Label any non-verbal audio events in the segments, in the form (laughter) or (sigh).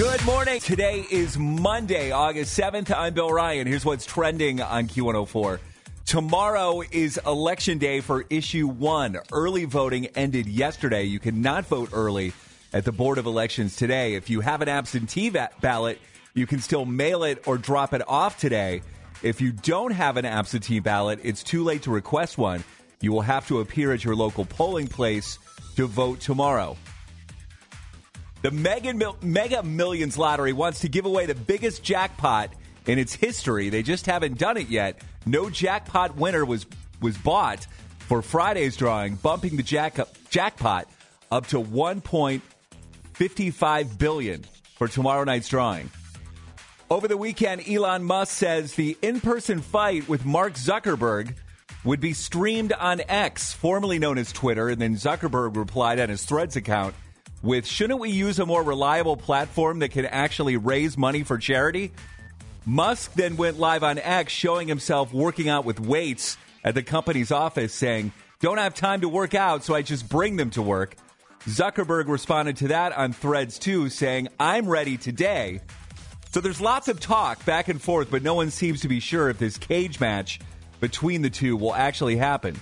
Good morning. Today is Monday, August 7th. I'm Bill Ryan. Here's what's trending on Q104. Tomorrow is election day for issue one. Early voting ended yesterday. You cannot vote early at the Board of Elections today. If you have an absentee va- ballot, you can still mail it or drop it off today. If you don't have an absentee ballot, it's too late to request one. You will have to appear at your local polling place to vote tomorrow. The Mega, Mil- Mega Millions lottery wants to give away the biggest jackpot in its history. They just haven't done it yet. No jackpot winner was was bought for Friday's drawing, bumping the jack- jackpot up to 1.55 billion for tomorrow night's drawing. Over the weekend, Elon Musk says the in-person fight with Mark Zuckerberg would be streamed on X, formerly known as Twitter, and then Zuckerberg replied on his Threads account with shouldn't we use a more reliable platform that can actually raise money for charity? Musk then went live on X showing himself working out with weights at the company's office saying, "Don't have time to work out, so I just bring them to work." Zuckerberg responded to that on Threads too, saying, "I'm ready today." So there's lots of talk back and forth, but no one seems to be sure if this cage match between the two will actually happen.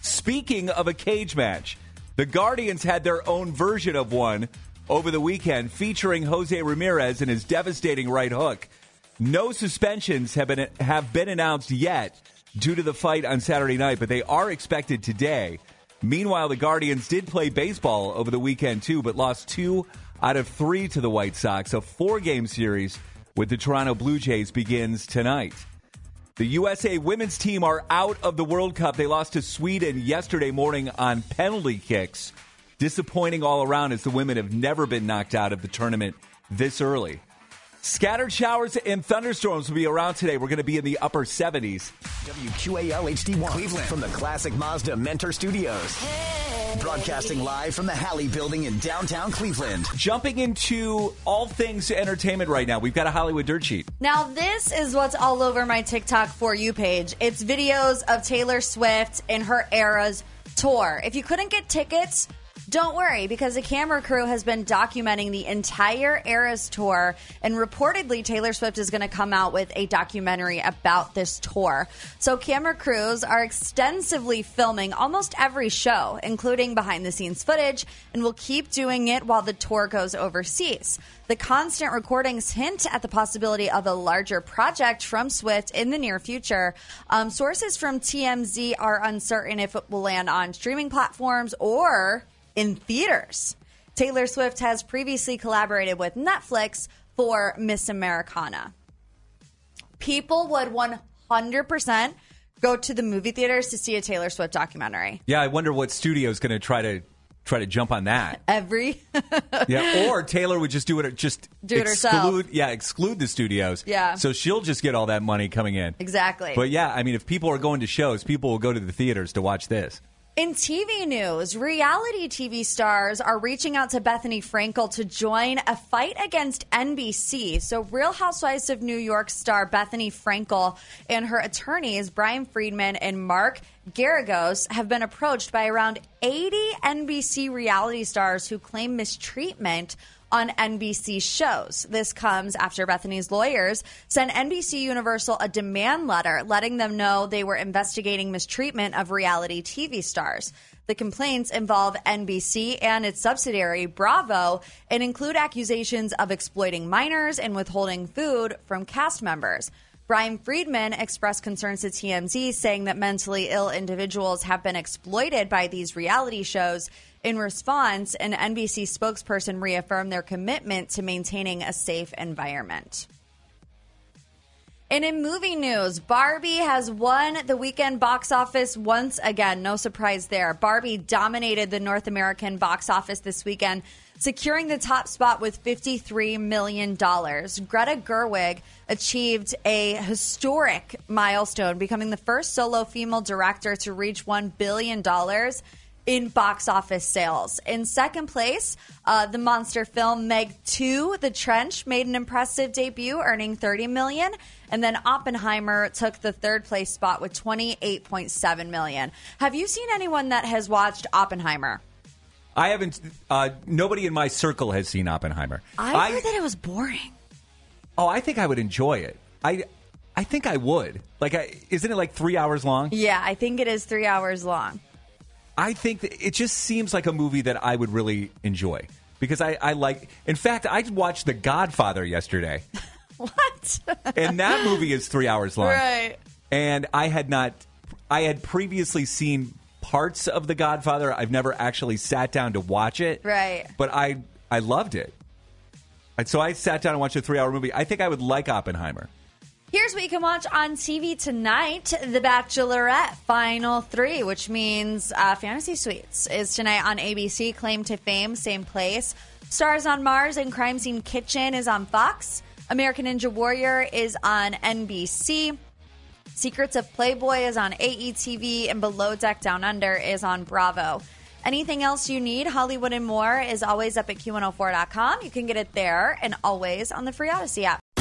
Speaking of a cage match, the Guardians had their own version of one over the weekend featuring Jose Ramirez and his devastating right hook. No suspensions have been have been announced yet due to the fight on Saturday night, but they are expected today. Meanwhile, the Guardians did play baseball over the weekend too, but lost two out of three to the White Sox. A four game series with the Toronto Blue Jays begins tonight. The USA women's team are out of the World Cup. They lost to Sweden yesterday morning on penalty kicks. Disappointing all around as the women have never been knocked out of the tournament this early. Scattered showers and thunderstorms will be around today. We're going to be in the upper 70s. WQAL HD1 Cleveland from the Classic Mazda Mentor Studios. Broadcasting live from the Halle Building in downtown Cleveland. Jumping into all things entertainment right now, we've got a Hollywood dirt sheet. Now, this is what's all over my TikTok For You page. It's videos of Taylor Swift and her Eras tour. If you couldn't get tickets, don't worry, because the camera crew has been documenting the entire Eras tour, and reportedly, Taylor Swift is going to come out with a documentary about this tour. So, camera crews are extensively filming almost every show, including behind the scenes footage, and will keep doing it while the tour goes overseas. The constant recordings hint at the possibility of a larger project from Swift in the near future. Um, sources from TMZ are uncertain if it will land on streaming platforms or in theaters. Taylor Swift has previously collaborated with Netflix for Miss Americana. People would 100% go to the movie theaters to see a Taylor Swift documentary. Yeah, I wonder what studio is going to try to try to jump on that. Every (laughs) Yeah, or Taylor would just do it just Do it herself. exclude yeah, exclude the studios. Yeah. So she'll just get all that money coming in. exactly. But yeah, I mean if people are going to shows, people will go to the theaters to watch this. In TV news, reality TV stars are reaching out to Bethenny Frankel to join a fight against NBC. So, Real Housewives of New York star Bethenny Frankel and her attorneys, Bryan Freedman and Mark Geragos have been approached by around 80 NBC reality stars who claim mistreatment on NBC shows. This comes after Bethenny's lawyers sent NBC Universal a demand letter letting them know they were investigating mistreatment of reality TV stars. The complaints involve NBC and its subsidiary, Bravo, and include accusations of exploiting minors and withholding food from cast members. Bryan Freedman expressed concerns to TMZ, saying that mentally ill individuals have been exploited by these reality shows. In response, an NBC spokesperson reaffirmed their commitment to maintaining a safe environment. And in movie news, Barbie has won the weekend box office once again. No surprise there. Barbie dominated the North American box office this weekend, securing the top spot with $53 million. Greta Gerwig achieved a historic milestone, becoming the first solo female director to reach $1 billion in box office sales. In second place, uh, the monster film Meg 2: The Trench made an impressive debut, earning 30 million, and then Oppenheimer took the third place spot with 28.7 million. Have you seen anyone that has watched Oppenheimer? I haven't. Uh, nobody in my circle has seen Oppenheimer. I heard that it was boring. Oh, I think I would enjoy it. I, I think I would. Like, I, isn't it like three hours long? Yeah, I think it is three hours long. I think that it just seems like a movie that I would really enjoy because I, I like. In fact, I watched The Godfather yesterday, (laughs) What? and that movie is three hours long. right. And I had not. I had previously seen parts of The Godfather. I've never actually sat down to watch it. Right. But I I loved it. And so I sat down and watched a three hour movie. I think I would like Oppenheimer. Here's what you can watch on TV tonight The Bachelorette Final Three, which means uh, Fantasy Suites is tonight on ABC. Claim to Fame, same place. Stars on Mars and Crime Scene Kitchen is on Fox. American Ninja Warrior is on NBC. Secrets of Playboy is on AETV, and Below Deck Down Under is on Bravo. Anything else you need, Hollywood and more, is always up at Q104.com. You can get it there and always on the free Audacy app.